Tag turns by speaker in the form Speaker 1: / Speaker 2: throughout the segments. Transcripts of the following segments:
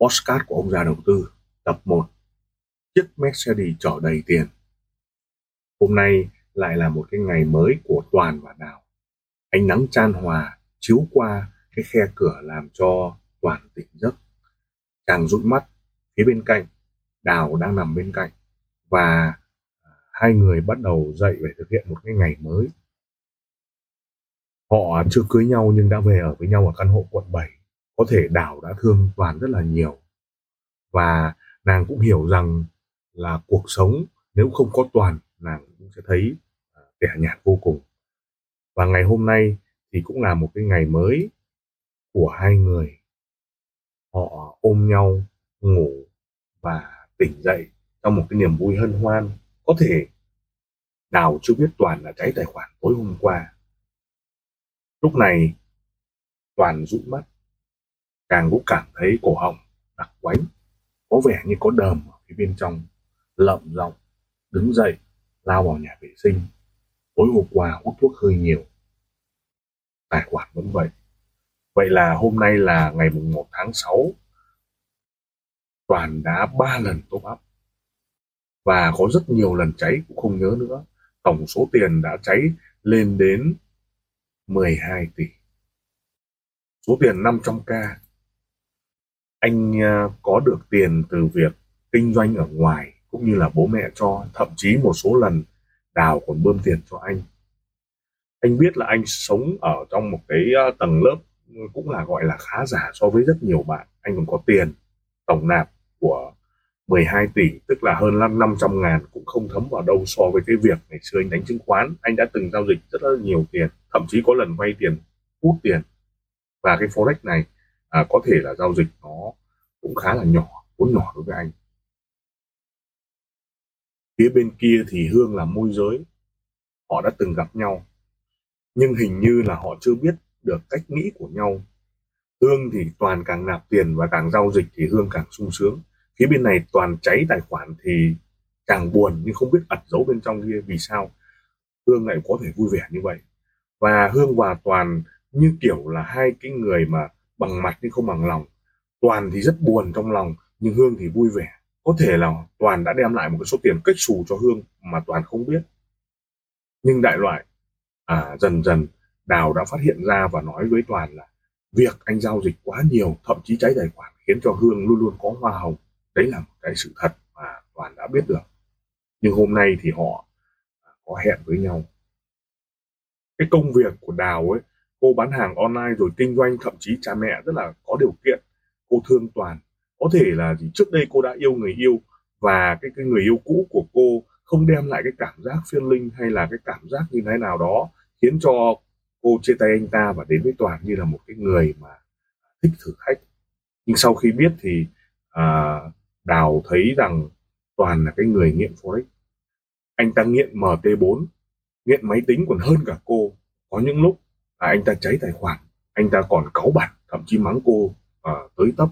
Speaker 1: Postcard của ông già đầu tư, tập 1 Chiếc Mercedes chở đầy tiền. Hôm nay lại là một cái ngày mới của Toàn và Đào Ánh nắng chan hòa, chiếu qua cái khe cửa làm cho Toàn tỉnh giấc. Chàng dụi mắt, phía bên cạnh, Đào đang nằm bên cạnh. Và à, hai người bắt đầu dậy để thực hiện một cái ngày mới. Họ chưa cưới nhau nhưng đã về ở với nhau ở căn hộ quận 7 có thể Đào đã thương Toàn rất là nhiều. Và nàng cũng hiểu rằng là cuộc sống nếu không có Toàn, nàng cũng sẽ thấy à, tẻ nhạt vô cùng. Và ngày hôm nay thì cũng là một cái ngày mới của hai người. Họ ôm nhau ngủ và tỉnh dậy trong một cái niềm vui hân hoan có thể Đào chưa biết Toàn là cháy tài khoản tối hôm qua. Lúc này Toàn rũ mắt càng cũng cảm thấy cổ họng đặc quánh, có vẻ như có đờm ở phía bên trong lậm giọng, đứng dậy, lao vào nhà vệ sinh. Tối hôm qua hút thuốc hơi nhiều. Tài khoản vẫn vậy. Vậy là hôm nay là ngày mùng 1 tháng 6 toàn đã ba lần top up. Và có rất nhiều lần cháy cũng không nhớ nữa. Tổng số tiền đã cháy lên đến 12 tỷ. Số tiền 500k anh à, có được tiền từ việc kinh doanh ở ngoài cũng như là bố mẹ cho, thậm chí một số lần đào còn bơm tiền cho anh. Anh biết là anh sống ở trong một cái à, tầng lớp cũng là gọi là khá giả so với rất nhiều bạn. Anh còn có tiền tổng nạp của 12 tỷ, tức là hơn 500 ngàn cũng không thấm vào đâu so với cái việc ngày xưa anh đánh chứng khoán. Anh đã từng giao dịch rất là nhiều tiền, thậm chí có lần vay tiền, hút tiền. Và cái forex này à, có thể là giao dịch nó cũng khá là nhỏ vốn nhỏ đối với anh. Phía bên kia thì hương là môi giới họ đã từng gặp nhau nhưng hình như là họ chưa biết được cách nghĩ của nhau. Hương thì toàn càng nạp tiền và càng giao dịch thì hương càng sung sướng. Phía bên này toàn cháy tài khoản thì càng buồn nhưng không biết ẩn giấu bên trong kia vì sao. Hương lại có thể vui vẻ như vậy. Và hương và toàn như kiểu là hai cái người mà bằng mặt nhưng không bằng lòng. Toàn thì rất buồn trong lòng nhưng hương thì vui vẻ. Có thể là toàn đã đem lại một cái số tiền cách xù cho hương mà toàn không biết. Nhưng đại loại à, dần dần đào đã phát hiện ra và nói với toàn là việc anh giao dịch quá nhiều thậm chí cháy tài khoản khiến cho hương luôn luôn có hoa hồng. Đấy là một cái sự thật mà toàn đã biết được. Nhưng hôm nay thì họ à, có hẹn với nhau. Cái công việc của đào ấy cô bán hàng online rồi kinh doanh thậm chí cha mẹ rất là có điều kiện. Cô thương toàn. Có thể là gì trước đây cô đã yêu người yêu và cái cái người yêu cũ của cô không đem lại cái cảm giác phiên linh hay là cái cảm giác như thế nào đó khiến cho cô chia tay anh ta và đến với toàn như là một cái người mà thích thử thách. Nhưng sau khi biết thì à, đào thấy rằng toàn là cái người nghiện forex. Anh ta nghiện mt4 nghiện máy tính còn hơn cả cô. Có những lúc là anh ta cháy tài khoản anh ta còn cáu bẩn thậm chí mắng cô à, tới tấp.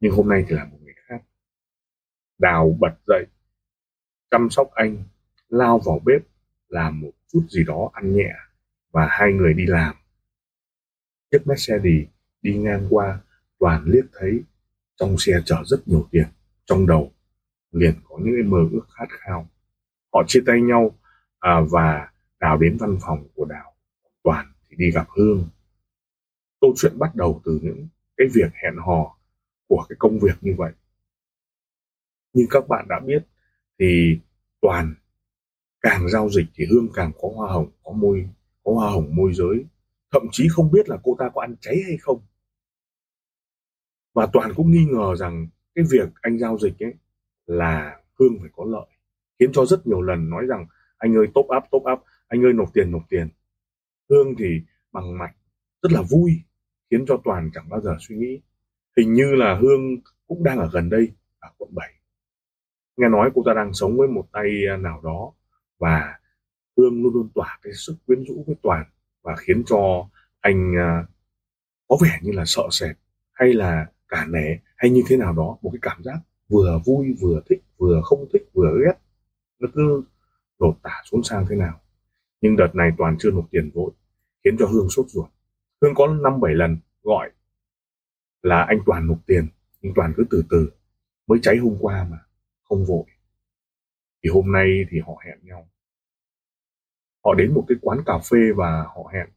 Speaker 1: Nhưng hôm nay thì là một người khác. Đào bật dậy chăm sóc anh lao vào bếp làm một chút gì đó ăn nhẹ và hai người đi làm. Chiếc Mercedes đi ngang qua toàn liếc thấy trong xe chở rất nhiều tiền. Trong đầu liền có những cái mơ ước khát khao. Họ chia tay nhau à, và đào đến văn phòng của đào toàn đi gặp hương. Câu chuyện bắt đầu từ những cái việc hẹn hò của cái công việc như vậy. Như các bạn đã biết thì toàn càng giao dịch thì hương càng có hoa hồng, có môi, có hoa hồng môi giới. Thậm chí không biết là cô ta có ăn cháy hay không. Và toàn cũng nghi ngờ rằng cái việc anh giao dịch ấy là hương phải có lợi. Khiến cho rất nhiều lần nói rằng, anh ơi, top up top up, anh ơi, nộp tiền nộp tiền hương thì bằng mặt rất là vui, khiến cho toàn chẳng bao giờ suy nghĩ. Hình như là Hương cũng đang ở gần đây, ở quận 7 nghe nói cô ta đang sống với một tay à, nào đó và Hương luôn luôn tỏa cái sức quyến rũ với Toàn và khiến cho anh à, có vẻ như là sợ sệt hay là cả nể hay như thế nào đó, một cái cảm giác vừa vui, vừa thích, vừa không thích, vừa ghét. Nó cứ lột tả xuống sang thế nào nhưng đợt này toàn chưa nộp tiền vội khiến cho hương sốt ruột. Hương có năm bảy lần gọi là anh toàn nộp tiền nhưng toàn cứ từ từ mới cháy hôm qua mà không vội. Thì hôm nay thì họ hẹn nhau. Họ đến một cái quán cà phê và họ hẹn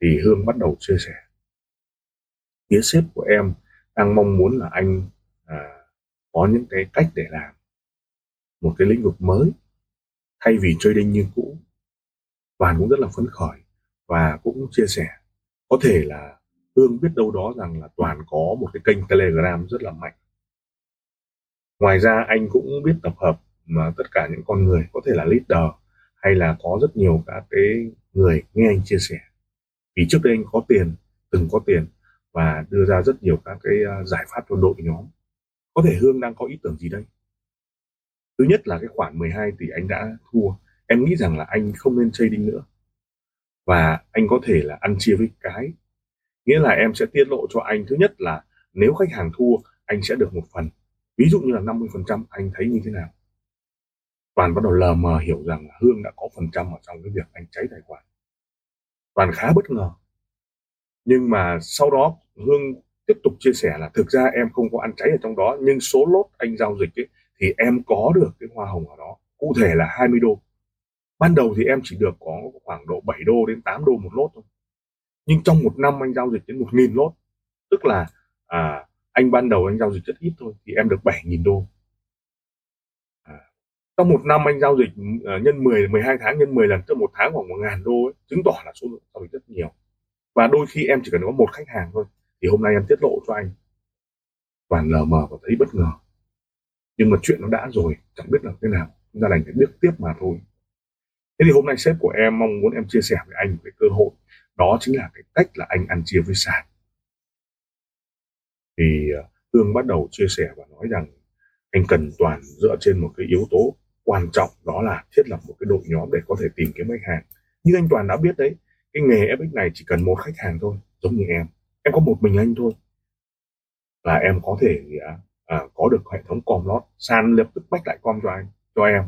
Speaker 1: thì hương bắt đầu chia sẻ. Phía sếp của em đang mong muốn là anh à, có những cái cách để làm một cái lĩnh vực mới thay vì trading như cũ. Toàn cũng rất là phấn khởi và cũng chia sẻ. Có thể là Hương biết đâu đó rằng là Toàn có một cái kênh Telegram rất là mạnh. Ngoài ra, anh cũng biết tập hợp mà tất cả những con người, có thể là leader, hay là có rất nhiều các cái người nghe anh chia sẻ. Vì trước đây anh có tiền, từng có tiền và đưa ra rất nhiều các cái à, giải pháp cho đội nhóm. Có thể Hương đang có ý tưởng gì đây? Thứ nhất là cái khoản 12 tỷ anh đã thua em nghĩ rằng là anh không nên trading nữa. Và anh có thể là ăn chia với cái. Nghĩa là em sẽ tiết lộ cho anh thứ nhất là nếu khách hàng thua anh sẽ được một phần. Ví dụ như là 50% anh thấy như thế nào? Toàn bắt đầu lờ mờ hiểu rằng là hương đã có phần trăm ở trong cái việc anh cháy tài khoản. Toàn khá bất ngờ. Nhưng mà sau đó hương tiếp tục chia sẻ là thực ra em không có ăn cháy ở trong đó nhưng số lốt anh giao dịch ấy, thì em có được cái hoa hồng ở đó. Cụ thể là 20 đô ban đầu thì em chỉ được có khoảng độ 7 đô đến 8 đô một lốt thôi. Nhưng trong một năm anh giao dịch đến một nghìn lốt. Tức là à, anh ban đầu anh giao dịch rất ít thôi thì em được 7.000 đô. À, trong một năm anh giao dịch à, nhân 10 12 tháng nhân 10 lần tức một tháng khoảng một ngàn đô ấy, chứng tỏ là số lượng giao dịch rất nhiều. Và đôi khi em chỉ cần có một khách hàng thôi thì hôm nay em tiết lộ cho anh. Toàn lờ mờ và thấy bất ngờ. Nhưng mà chuyện nó đã rồi chẳng biết là thế nào. Chúng ta đành phải biết tiếp mà thôi thế thì hôm nay sếp của em mong muốn em chia sẻ với anh cái cơ hội. Đó chính là cái cách là anh ăn chia với sàn. Thì ờ, Hương bắt đầu chia sẻ và nói rằng anh cần toàn dựa trên một cái yếu tố quan trọng đó là thiết lập một cái đội nhóm để có thể tìm kiếm khách hàng. Như anh toàn đã biết đấy cái nghề FX này chỉ cần một khách hàng thôi giống như em. Em có một mình anh thôi. Và em có thể à, à, có được hệ thống com lót sàn lập tức bách lại com cho anh cho em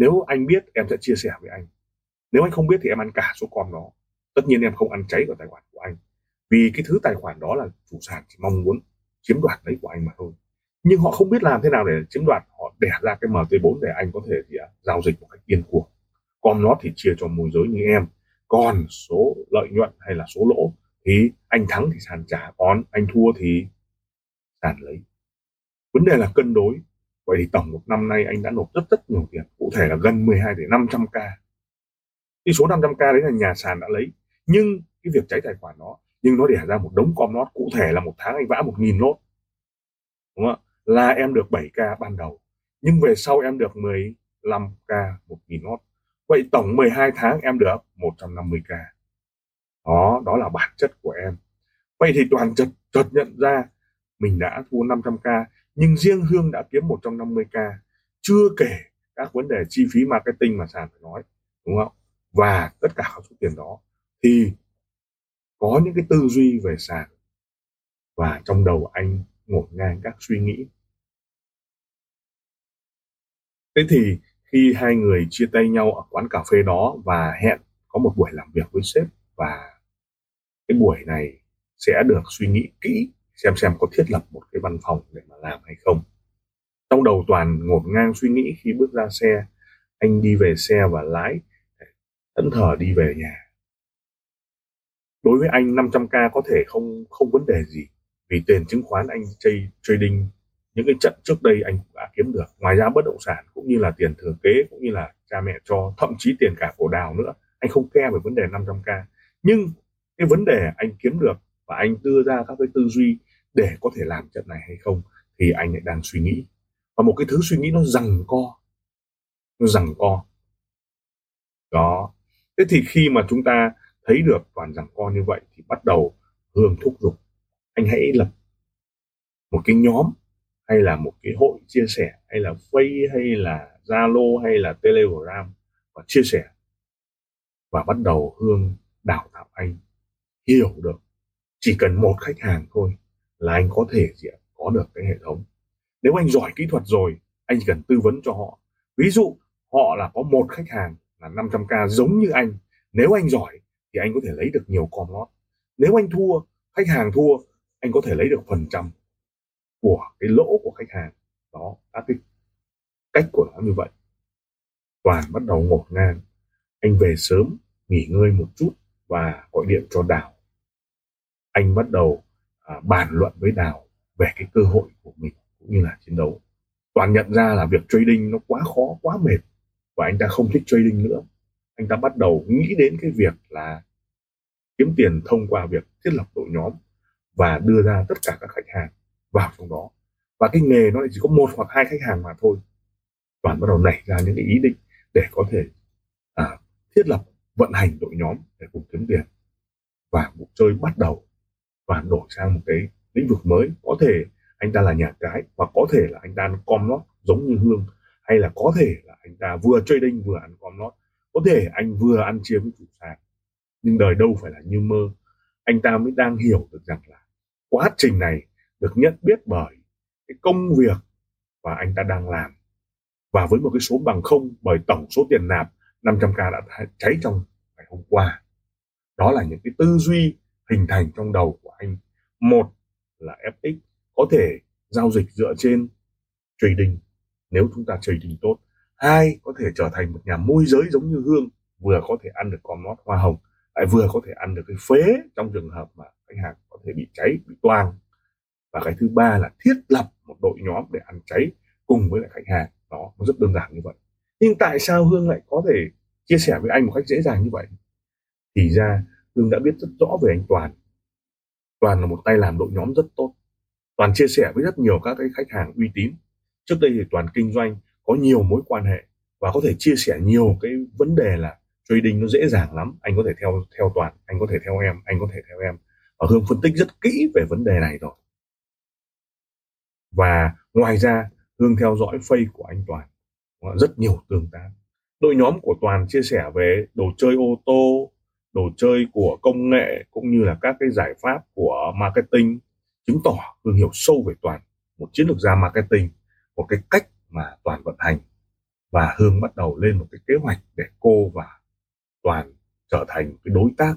Speaker 1: nếu anh biết em sẽ chia sẻ với anh. Nếu anh không biết thì em ăn cả số com đó. Tất nhiên em không ăn cháy vào tài khoản của anh. Vì cái thứ tài khoản đó là chủ sàn chỉ mong muốn chiếm đoạt đấy của anh mà thôi. Nhưng họ không biết làm thế nào để chiếm đoạt. Họ đẻ ra cái MT4 để anh có thể thì, à, giao dịch một cách yên cuồng. Com nó thì chia cho môi giới như em. Còn số lợi nhuận hay là số lỗ thì anh thắng thì sàn trả còn anh thua thì sàn lấy. Vấn đề là cân đối vậy thì tổng một năm nay anh đã nộp rất rất nhiều tiền, cụ thể là gần 12 tỷ 500 k. Cái số 500 k đấy là nhà sàn đã lấy, nhưng cái việc cháy tài khoản đó nhưng nó đẻ ra một đống com lót cụ thể là một tháng anh vã một nghìn lốt đúng không ạ? là em được 7 k ban đầu, nhưng về sau em được 15 k, một nghìn lốt vậy tổng 12 tháng em được 150 k. Đó đó là bản chất của em. Vậy thì toàn chợt chợt nhận ra mình đã thua 500k nhưng riêng Hương đã kiếm 150k chưa kể các vấn đề chi phí marketing mà sàn phải nói, đúng không? Và tất cả các số tiền đó thì có những cái tư duy về sàn. Và trong đầu anh ngổn ngang các suy nghĩ. Thế thì khi hai người chia tay nhau ở quán cà phê đó và hẹn có một buổi làm việc với sếp và cái buổi này sẽ được suy nghĩ kỹ xem xem có thiết lập một cái văn phòng để mà làm hay không. Trong đầu toàn ngổn ngang suy nghĩ khi bước ra xe, anh đi về xe và lái, thẫn thờ đi về nhà. Đối với anh 500k có thể không không vấn đề gì, vì tiền chứng khoán anh chơi trading, những cái trận trước đây anh cũng đã kiếm được, ngoài ra bất động sản cũng như là tiền thừa kế, cũng như là cha mẹ cho, thậm chí tiền cả cổ đào nữa, anh không care về vấn đề 500k nhưng cái vấn đề anh kiếm được và anh đưa ra các cái tư duy để có thể làm trận này hay không thì anh lại đang suy nghĩ. Và một cái thứ suy nghĩ nó rằng co, nó rằng co. Đó. Thế thì khi mà chúng ta thấy được toàn rằng co như vậy thì bắt đầu hương thúc giục. Anh hãy lập một cái nhóm, hay là một cái hội chia sẻ, hay là Facebook hay là Zalo, hay là Telegram và chia sẻ. Và bắt đầu Hương đào tạo anh. Hiểu được. Chỉ cần một khách hàng thôi là anh có thể gì có được cái hệ thống. Nếu anh giỏi kỹ thuật rồi, anh chỉ cần tư vấn cho họ. Ví dụ, họ là có một khách hàng là 500k giống như anh. Nếu anh giỏi thì anh có thể lấy được nhiều com lót. Nếu anh thua, khách hàng thua, anh có thể lấy được phần trăm của cái lỗ của khách hàng. Đó, các cái cách của nó như vậy. Toàn bắt đầu ngổn ngang. Anh về sớm, nghỉ ngơi một chút và gọi điện cho đào. Anh bắt đầu à, bàn luận với đào về cái cơ hội của mình cũng như là chiến đấu. Toàn nhận ra là việc trading nó quá khó quá mệt và anh ta không thích trading nữa. Anh ta bắt đầu nghĩ đến cái việc là kiếm tiền thông qua việc thiết lập đội nhóm và đưa ra tất cả các khách hàng vào trong đó. Và cái nghề nó chỉ có một hoặc hai khách hàng mà thôi. Toàn bắt đầu nảy ra những cái ý định để có thể à, thiết lập vận hành đội nhóm để cùng kiếm tiền. Và cuộc chơi bắt đầu và đổi sang một cái lĩnh vực mới. Có thể anh ta là nhà cái và có thể là anh ta ăn com lót giống như hương, hay là có thể là anh ta vừa trading vừa ăn com lót. Có thể anh vừa ăn chia với chủ sàn, nhưng đời đâu phải là như mơ. Anh ta mới đang hiểu được rằng là quá trình này được nhận biết bởi cái công việc và anh ta đang làm. Và với một cái số bằng không, bởi tổng số tiền nạp 500k đã cháy trong ngày hôm qua. Đó là những cái tư duy hình thành trong đầu của anh. Một là FX có thể giao dịch dựa trên trading, nếu chúng ta trading tốt. Hai có thể trở thành một nhà môi giới giống như hương, vừa có thể ăn được con nót hoa hồng, lại vừa có thể ăn được cái phế trong trường hợp mà khách hàng có thể bị cháy, bị toang. Và cái thứ ba là thiết lập một đội nhóm để ăn cháy cùng với lại khách hàng. Đó, nó rất đơn giản như vậy. Nhưng tại sao hương lại có thể chia sẻ với anh một cách dễ dàng như vậy? Thì ra hương đã biết rất rõ về anh toàn. Toàn là một tay làm đội nhóm rất tốt. Toàn chia sẻ với rất nhiều các cái khách hàng uy tín. Trước đây thì toàn kinh doanh có nhiều mối quan hệ và có thể chia sẻ nhiều cái vấn đề là trading nó dễ dàng lắm. Anh có thể theo theo toàn, anh có thể theo em, anh có thể theo em. Và hương phân tích rất kỹ về vấn đề này rồi. Và ngoài ra hương theo dõi face của anh toàn. Rất nhiều tương tác. Đội nhóm của toàn chia sẻ về đồ chơi ô tô đồ chơi của công nghệ cũng như là các cái giải pháp của marketing chứng tỏ hương hiểu sâu về toàn, một chiến lược gia marketing, một cái cách mà toàn vận hành. Và hương bắt đầu lên một cái kế hoạch để cô và toàn trở thành cái đối tác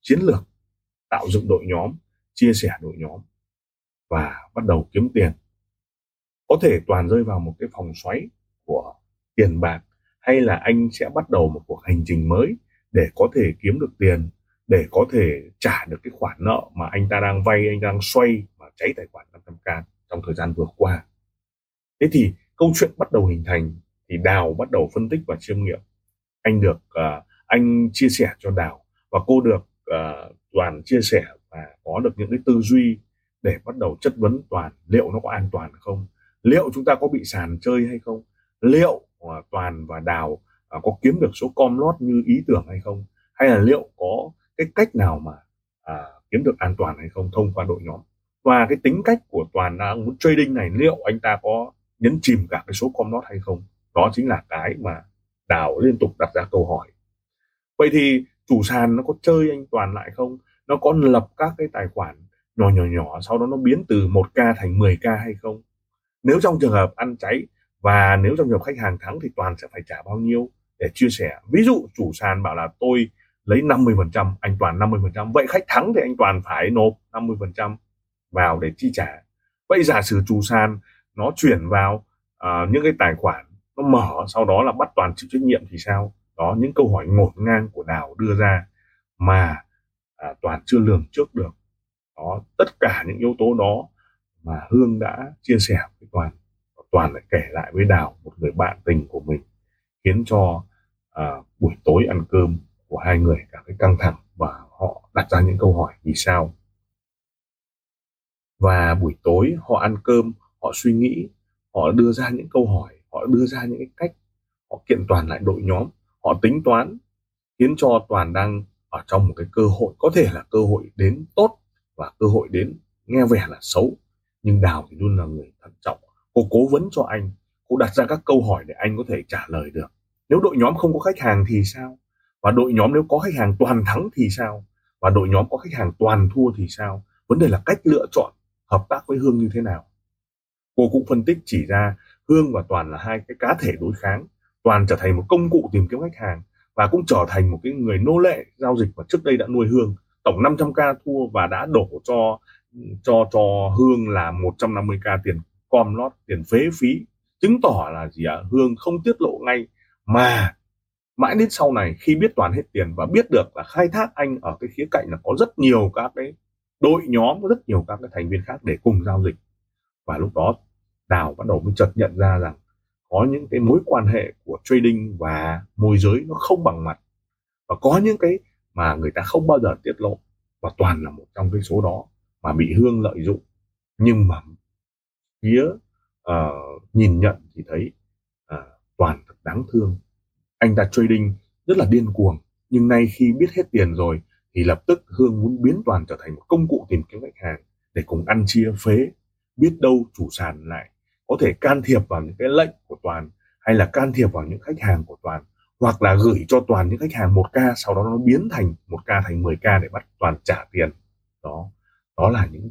Speaker 1: chiến lược tạo dựng đội nhóm, chia sẻ đội nhóm và bắt đầu kiếm tiền. Có thể toàn rơi vào một cái phòng xoáy của tiền bạc hay là anh sẽ bắt đầu một cuộc hành trình mới để có thể kiếm được tiền để có thể trả được cái khoản nợ mà anh ta đang vay anh đang xoay mà cháy tài khoản 500k trong thời gian vừa qua. Thế thì câu chuyện bắt đầu hình thành thì đào bắt đầu phân tích và chiêm nghiệm. Anh được uh, anh chia sẻ cho đào và cô được uh, toàn chia sẻ và có được những cái tư duy để bắt đầu chất vấn toàn liệu nó có an toàn không? Liệu chúng ta có bị sàn chơi hay không? Liệu uh, toàn và đào có kiếm được số com lót như ý tưởng hay không? Hay là liệu có cái cách nào mà à, kiếm được an toàn hay không thông qua đội nhóm? Và cái tính cách của toàn đang muốn trading này liệu anh ta có nhấn chìm cả cái số com lót hay không? Đó chính là cái mà đào liên tục đặt ra câu hỏi. Vậy thì chủ sàn nó có chơi anh toàn lại không? Nó có lập các cái tài khoản nhỏ nhỏ nhỏ sau đó nó biến từ 1k thành 10k hay không? Nếu trong trường hợp ăn cháy và nếu trong trường hợp khách hàng thắng thì toàn sẽ phải trả bao nhiêu? Để chia sẻ. Ví dụ chủ sàn bảo là tôi lấy 50% anh toàn 50% vậy khách thắng thì anh toàn phải nộp 50% vào để chi trả. Vậy giả sử chủ sàn nó chuyển vào uh, những cái tài khoản nó mở sau đó là bắt toàn chịu trách nhiệm thì sao? Đó những câu hỏi ngổn ngang của đào đưa ra mà à, toàn chưa lường trước được. Đó tất cả những yếu tố đó mà hương đã chia sẻ với toàn. Toàn lại kể lại với đào một người bạn tình của mình khiến cho à, buổi tối ăn cơm của hai người cảm thấy căng thẳng và họ đặt ra những câu hỏi vì sao. Và buổi tối họ ăn cơm họ suy nghĩ họ đưa ra những câu hỏi họ đưa ra những cái cách họ kiện toàn lại đội nhóm họ tính toán khiến cho toàn đang ở trong một cái cơ hội có thể là cơ hội đến tốt và cơ hội đến nghe vẻ là xấu. Nhưng đào thì luôn là người thận trọng cô cố vấn cho anh cô đặt ra các câu hỏi để anh có thể trả lời được nếu đội nhóm không có khách hàng thì sao? Và đội nhóm nếu có khách hàng toàn thắng thì sao? Và đội nhóm có khách hàng toàn thua thì sao? Vấn đề là cách lựa chọn hợp tác với hương như thế nào. Cô cũng phân tích chỉ ra hương và toàn là hai cái cá thể đối kháng. Toàn trở thành một công cụ tìm kiếm khách hàng và cũng trở thành một cái người nô lệ giao dịch mà trước đây đã nuôi hương. Tổng 500k thua và đã đổ cho cho cho hương là 150k tiền com lót tiền phế phí. Chứng tỏ là gì ạ? À? hương không tiết lộ ngay mà mãi đến sau này khi biết toàn hết tiền và biết được là khai thác anh ở cái khía cạnh là có rất nhiều các cái đội nhóm có rất nhiều các cái thành viên khác để cùng giao dịch. Và lúc đó đào bắt đầu mới chợt nhận ra rằng có những cái mối quan hệ của trading và môi giới nó không bằng mặt. Và có những cái mà người ta không bao giờ tiết lộ và toàn là một trong cái số đó mà bị hương lợi dụng. Nhưng mà phía uh, nhìn nhận thì thấy uh, toàn đáng thương. Anh ta trading rất là điên cuồng, nhưng nay khi biết hết tiền rồi thì lập tức hương muốn biến toàn trở thành một công cụ tìm kiếm khách hàng để cùng ăn chia phế. Biết đâu chủ sàn lại có thể can thiệp vào những cái lệnh của toàn hay là can thiệp vào những khách hàng của toàn, hoặc là gửi cho toàn những khách hàng một k sau đó nó biến thành một k thành 10 k để bắt toàn trả tiền. Đó đó là những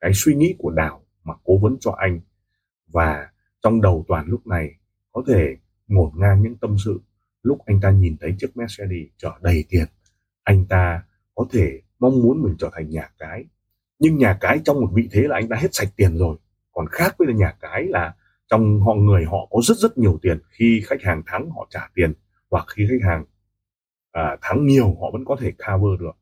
Speaker 1: cái suy nghĩ của đào mà cố vấn cho anh. Và trong đầu toàn lúc này có thể ngổn ngang những tâm sự. Lúc anh ta nhìn thấy chiếc Mercedes chở đầy tiền anh ta có thể mong muốn mình trở thành nhà cái. Nhưng nhà cái trong một vị thế là anh ta hết sạch tiền rồi. Còn khác với là nhà cái là trong họ người họ có rất rất nhiều tiền. Khi khách hàng thắng họ trả tiền. Hoặc khi khách hàng à, thắng nhiều họ vẫn có thể cover được.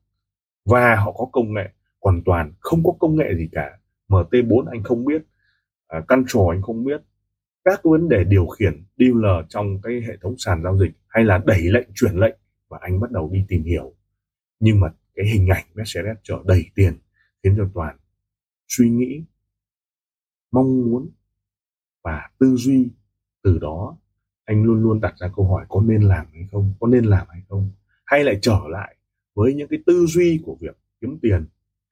Speaker 1: Và họ có công nghệ hoàn toàn không có công nghệ gì cả. MT4 anh không biết à, control anh không biết các vấn đề điều khiển dealer trong cái hệ thống sàn giao dịch hay là đẩy lệnh, chuyển lệnh và anh bắt đầu đi tìm hiểu. Nhưng mà cái hình ảnh Mercedes chở đầy tiền, khiến cho toàn suy nghĩ, mong muốn và tư duy từ đó anh luôn luôn đặt ra câu hỏi có nên làm hay không, có nên làm hay không? Hay lại trở lại với những cái tư duy của việc kiếm tiền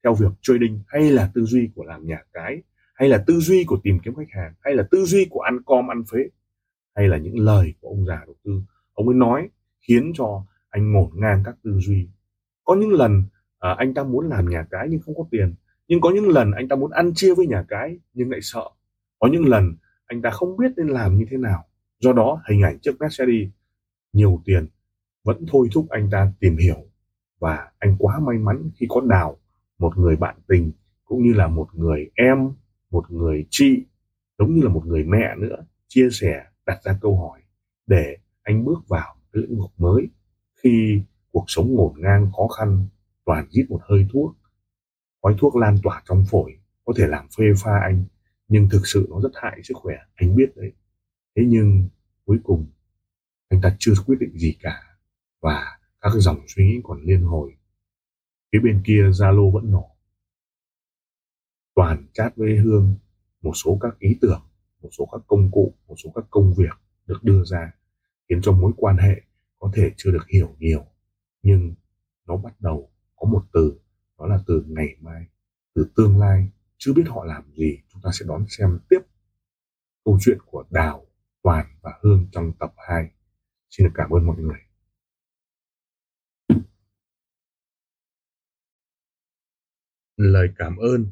Speaker 1: theo việc trading hay là tư duy của làm nhà cái? Hay là tư duy của tìm kiếm khách hàng hay là tư duy của ăn com ăn phế hay là những lời của ông già đầu tư. Ông ấy nói khiến cho anh ngổn ngang các tư duy. Có những lần à, anh ta muốn làm nhà cái nhưng không có tiền nhưng có những lần anh ta muốn ăn chia với nhà cái nhưng lại sợ. Có những lần anh ta không biết nên làm như thế nào. Do đó hình ảnh chiếc Mercedes nhiều tiền vẫn thôi thúc anh ta tìm hiểu. Và anh quá may mắn khi có đào một người bạn tình cũng như là một người em một người chị, giống như là một người mẹ nữa, chia sẻ, đặt ra câu hỏi để anh bước vào lĩnh vực mới khi cuộc sống ngổn ngang khó khăn toàn hít một hơi thuốc. Khói thuốc lan tỏa trong phổi, có thể làm phê pha anh, nhưng thực sự nó rất hại sức khỏe, anh biết đấy. Thế nhưng cuối cùng, anh ta chưa quyết định gì cả và các dòng suy nghĩ còn liên hồi. Phía bên kia zalo vẫn nổ toàn chat với hương, một số các ý tưởng, một số các công cụ, một số các công việc được đưa ra, khiến cho mối quan hệ có thể chưa được hiểu nhiều. Nhưng nó bắt đầu có một từ, đó là từ ngày mai, từ tương lai. Chưa biết họ làm gì, chúng ta sẽ đón xem tiếp câu chuyện của đào, toàn và hương trong tập 2 xin được cảm ơn mọi người.
Speaker 2: Lời cảm ơn